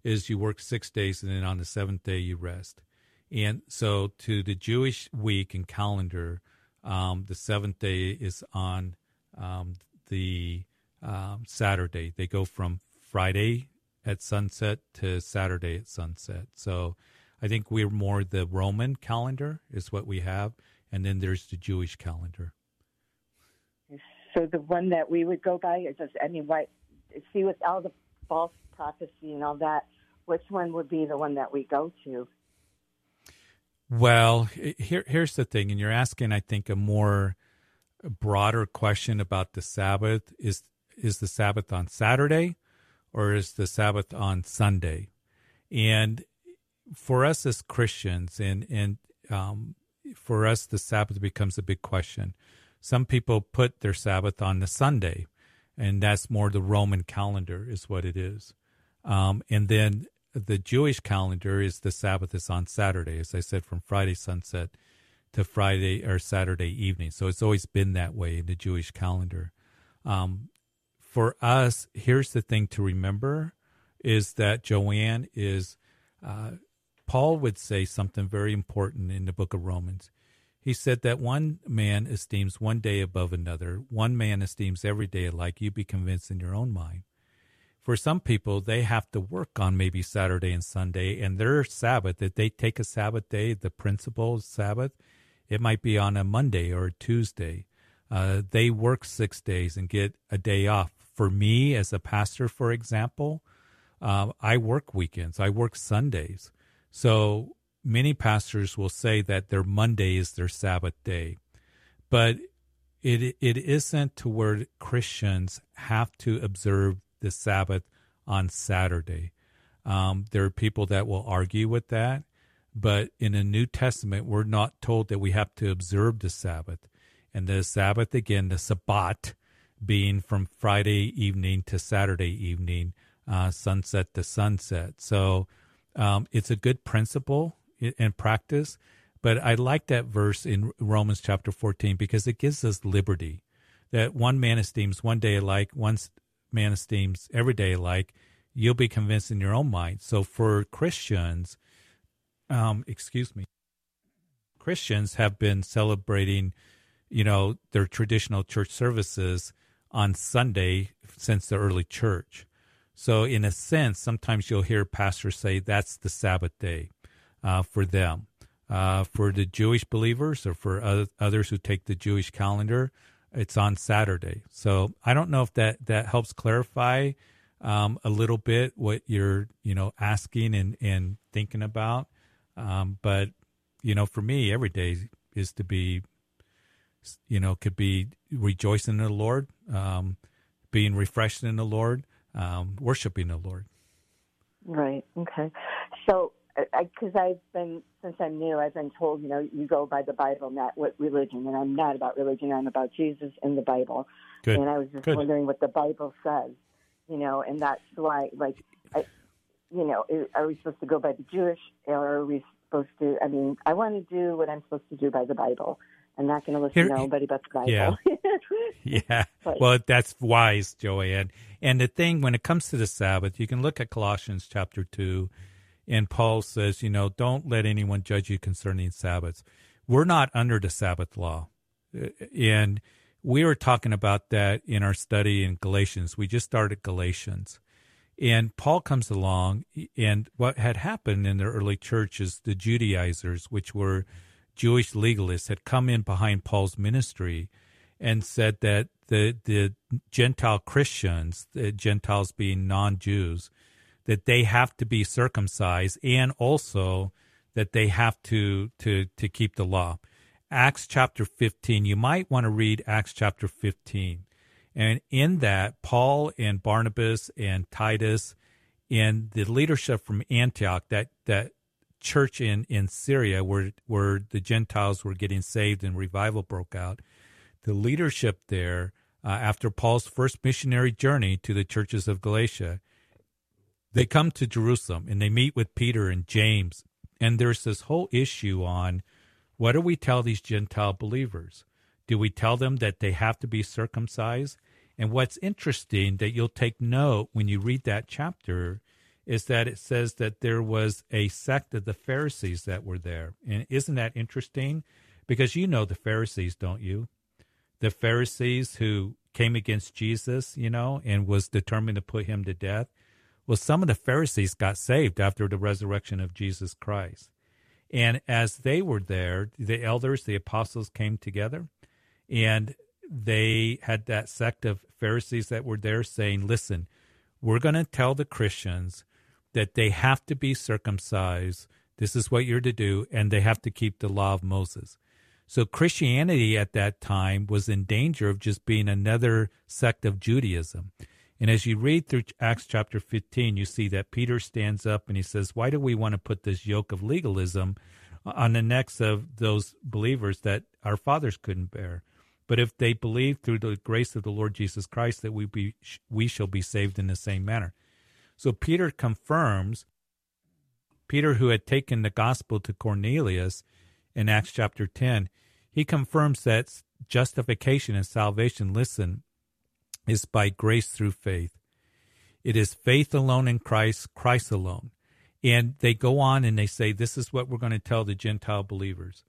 is you work six days and then on the seventh day you rest. And so to the Jewish week and calendar, um, the seventh day is on um, the um, Saturday. They go from Friday at sunset to Saturday at sunset. So I think we're more the Roman calendar is what we have, and then there's the Jewish calendar. So the one that we would go by is just, I mean, what, see with all the false prophecy and all that, which one would be the one that we go to? Well, here here's the thing, and you're asking, I think, a more broader question about the Sabbath. Is is the Sabbath on Saturday, or is the Sabbath on Sunday? And for us as Christians, and and um, for us, the Sabbath becomes a big question some people put their Sabbath on the Sunday, and that's more the Roman calendar, is what it is. Um, and then the Jewish calendar is the Sabbath is on Saturday, as I said, from Friday sunset to Friday or Saturday evening. So it's always been that way in the Jewish calendar. Um, for us, here's the thing to remember is that Joanne is, uh, Paul would say something very important in the book of Romans. He said that one man esteems one day above another, one man esteems every day alike. You be convinced in your own mind. For some people, they have to work on maybe Saturday and Sunday, and their Sabbath, that they take a Sabbath day, the principal Sabbath, it might be on a Monday or a Tuesday. Uh, they work six days and get a day off. For me, as a pastor, for example, uh, I work weekends, I work Sundays. So many pastors will say that their Monday is their Sabbath day, but it it isn't to where Christians have to observe the Sabbath on Saturday. Um, there are people that will argue with that, but in the New Testament, we're not told that we have to observe the Sabbath. And the Sabbath, again, the Sabbat, being from Friday evening to Saturday evening, uh, sunset to sunset. So um, it's a good principle in practice. But I like that verse in Romans chapter 14 because it gives us liberty that one man esteems one day alike, one man esteems every day alike. You'll be convinced in your own mind. So for Christians, um, excuse me, Christians have been celebrating, you know, their traditional church services on Sunday since the early church. So in a sense, sometimes you'll hear pastors say that's the Sabbath day uh, for them. Uh, for the Jewish believers or for others who take the Jewish calendar, it's on Saturday. So I don't know if that, that helps clarify um, a little bit what you're you know asking and, and thinking about. Um, but you know, for me, every day is to be you know could be rejoicing in the Lord, um, being refreshed in the Lord, um, worshiping the Lord. Right. Okay. So because I've been since I'm new, I've been told, you know, you go by the Bible, not what religion, and I'm not about religion. I'm about Jesus and the Bible. Good. And I was just Good. wondering what the Bible says, you know, and that's why, like, I, you know, are we supposed to go by the Jewish, or are we supposed to? I mean, I want to do what I'm supposed to do by the Bible. I'm not going to listen Here- to nobody but the Bible. Yeah. Yeah. But- Well, that's wise, Joanne. And the thing, when it comes to the Sabbath, you can look at Colossians chapter 2, and Paul says, you know, don't let anyone judge you concerning Sabbaths. We're not under the Sabbath law. Uh, And we were talking about that in our study in Galatians. We just started Galatians. And Paul comes along, and what had happened in the early church is the Judaizers, which were Jewish legalists, had come in behind Paul's ministry and said that the the Gentile Christians, the Gentiles being non Jews, that they have to be circumcised and also that they have to to to keep the law. Acts chapter 15. You might want to read Acts chapter 15. And in that, Paul and Barnabas and Titus and the leadership from Antioch, that, that church in, in Syria where, where the Gentiles were getting saved and revival broke out, the leadership there, uh, after Paul's first missionary journey to the churches of Galatia, they come to Jerusalem and they meet with Peter and James. And there's this whole issue on what do we tell these Gentile believers? Do we tell them that they have to be circumcised? And what's interesting that you'll take note when you read that chapter is that it says that there was a sect of the Pharisees that were there. And isn't that interesting? Because you know the Pharisees, don't you? The Pharisees who came against Jesus, you know, and was determined to put him to death. Well, some of the Pharisees got saved after the resurrection of Jesus Christ. And as they were there, the elders, the apostles came together and they had that sect of Pharisees that were there saying, listen, we're going to tell the Christians that they have to be circumcised. This is what you're to do, and they have to keep the law of Moses. So Christianity at that time was in danger of just being another sect of Judaism. And as you read through Acts chapter 15, you see that Peter stands up and he says, Why do we want to put this yoke of legalism on the necks of those believers that our fathers couldn't bear? But if they believe through the grace of the Lord Jesus Christ that we be, we shall be saved in the same manner. So Peter confirms, Peter, who had taken the gospel to Cornelius in Acts chapter 10, he confirms that justification and salvation, listen, is by grace through faith. It is faith alone in Christ, Christ alone. And they go on and they say, This is what we're going to tell the Gentile believers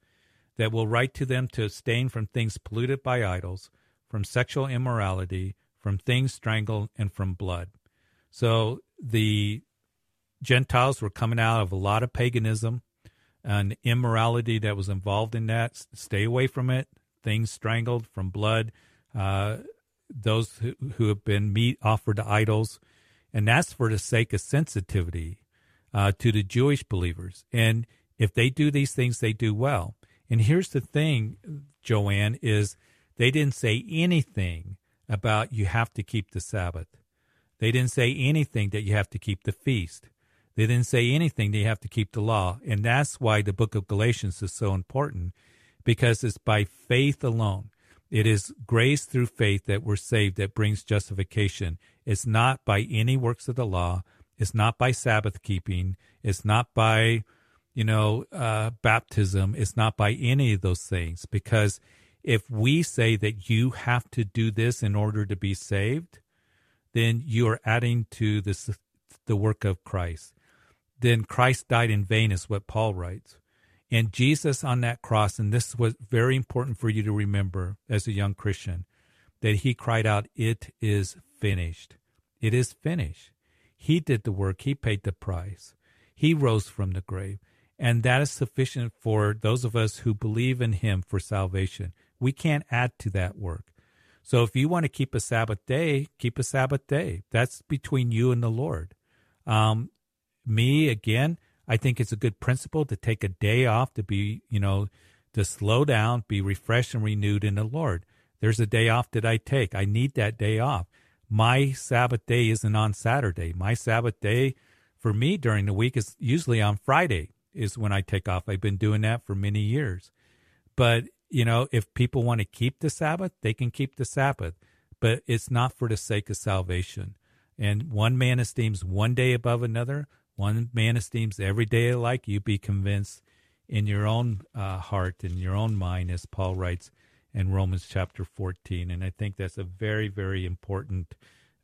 that will write to them to abstain from things polluted by idols, from sexual immorality, from things strangled, and from blood. So the Gentiles were coming out of a lot of paganism and immorality that was involved in that. Stay away from it. Things strangled from blood. Uh, those who, who, have been meat offered to idols. And that's for the sake of sensitivity uh, to the Jewish believers. And if they do these things, they do well. And here's the thing, Joanne, is they didn't say anything about you have to keep the Sabbath. They didn't say anything that you have to keep the feast. They didn't say anything that you have to keep the law. And that's why the book of Galatians is so important because it's by faith alone. It is grace through faith that we're saved that brings justification. It's not by any works of the law. It's not by Sabbath keeping. It's not by you know, uh, baptism. It's not by any of those things because if we say that you have to do this in order to be saved, then you are adding to this the work of Christ. Then Christ died in vain, is what Paul writes. And Jesus on that cross, and this was very important for you to remember as a young Christian, that he cried out, It is finished. It is finished. He did the work, he paid the price. He rose from the grave. And that is sufficient for those of us who believe in Him for salvation. We can't add to that work. So if you want to keep a Sabbath day, keep a Sabbath day. That's between you and the Lord. Um, me, again, I think it's a good principle to take a day off to be, you know, to slow down, be refreshed and renewed in the Lord. There's a day off that I take. I need that day off. My Sabbath day isn't on Saturday. My Sabbath day for me during the week is usually on Friday is when I take off. I've been doing that for many years. But, you know, if people want to keep the Sabbath, they can keep the Sabbath, but it's not for the sake of salvation. And one man esteems one day above another, one man esteems every day alike. You be convinced in your own uh, heart, in your own mind, as Paul writes in Romans chapter 14. And I think that's a very, very important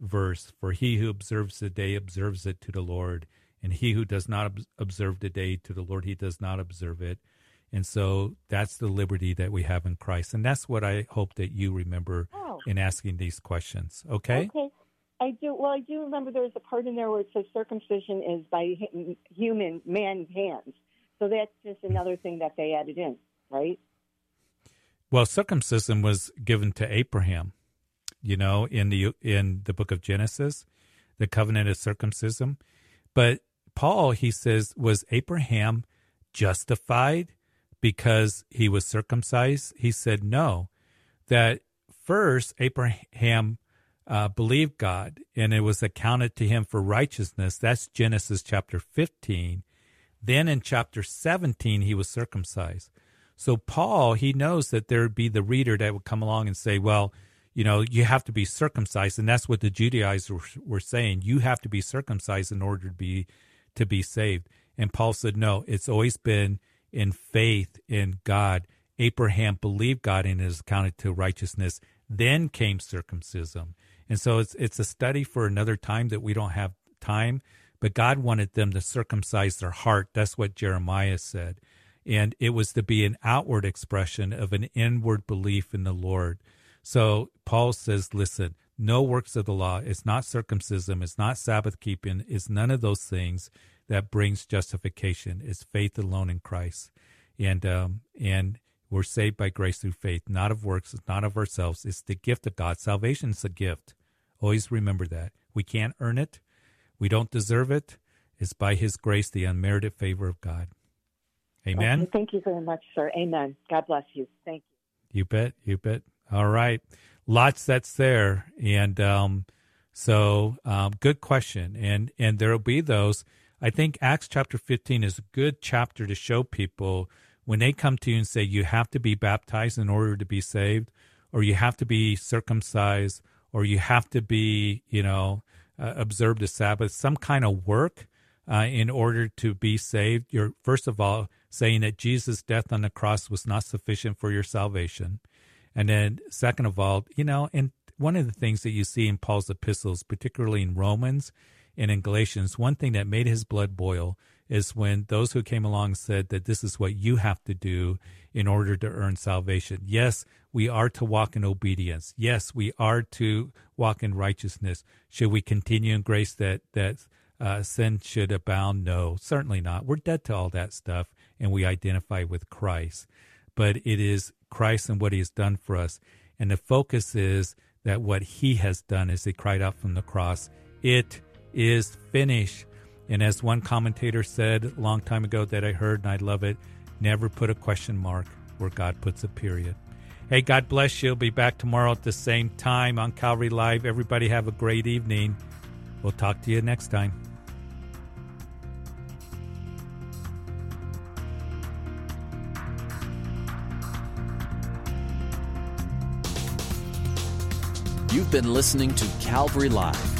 verse. For he who observes the day observes it to the Lord and he who does not observe the day to the Lord, he does not observe it. And so that's the liberty that we have in Christ. And that's what I hope that you remember oh. in asking these questions. Okay? Okay. I do. Well, I do remember there's a part in there where it says circumcision is by human, man hands. So that's just another thing that they added in, right? Well, circumcision was given to Abraham, you know, in the in the book of Genesis, the covenant of circumcision. But Paul, he says, was Abraham justified because he was circumcised? He said no. That first, Abraham uh, believed God and it was accounted to him for righteousness. That's Genesis chapter 15. Then in chapter 17, he was circumcised. So Paul, he knows that there would be the reader that would come along and say, well, you know, you have to be circumcised. And that's what the Judaizers were saying. You have to be circumcised in order to be, to be saved. And Paul said, no, it's always been in faith in God. Abraham believed God and is accounted to righteousness. Then came circumcision. And so it's it's a study for another time that we don't have time. But God wanted them to circumcise their heart. That's what Jeremiah said. And it was to be an outward expression of an inward belief in the Lord. So Paul says, listen, no works of the law. It's not circumcision. It's not Sabbath keeping. It's none of those things that brings justification. is faith alone in Christ. And, um, and we're saved by grace through faith, not of works, not of ourselves. It's the gift of God. Salvation is a gift. Always remember that. We can't earn it. We don't deserve it. It's by His grace, the unmerited favor of God. Amen. Okay, thank you very much, sir. Amen. God bless you. Thank you. You bet. You bet. All right. Lots that's there. And um, so, um, good question. And, and there will be those. I think Acts chapter 15 is a good chapter to show people when they come to you and say, you have to be baptized in order to be saved, or you have to be circumcised, or you have to be, you know, uh, observe the Sabbath, some kind of work uh, in order to be saved. You're, first of all, saying that Jesus' death on the cross was not sufficient for your salvation. And then, second of all, you know, and one of the things that you see in Paul's epistles, particularly in Romans and in Galatians, one thing that made his blood boil is when those who came along said that this is what you have to do in order to earn salvation. Yes, we are to walk in obedience. Yes, we are to walk in righteousness. Should we continue in grace that that uh, sin should abound? No, certainly not. We're dead to all that stuff, and we identify with Christ. But it is Christ and what He has done for us, and the focus is that what He has done, as He cried out from the cross, it is finish. And as one commentator said a long time ago that I heard, and I love it, never put a question mark where God puts a period. Hey, God bless you. Be back tomorrow at the same time on Calvary Live. Everybody have a great evening. We'll talk to you next time. You've been listening to Calvary Live.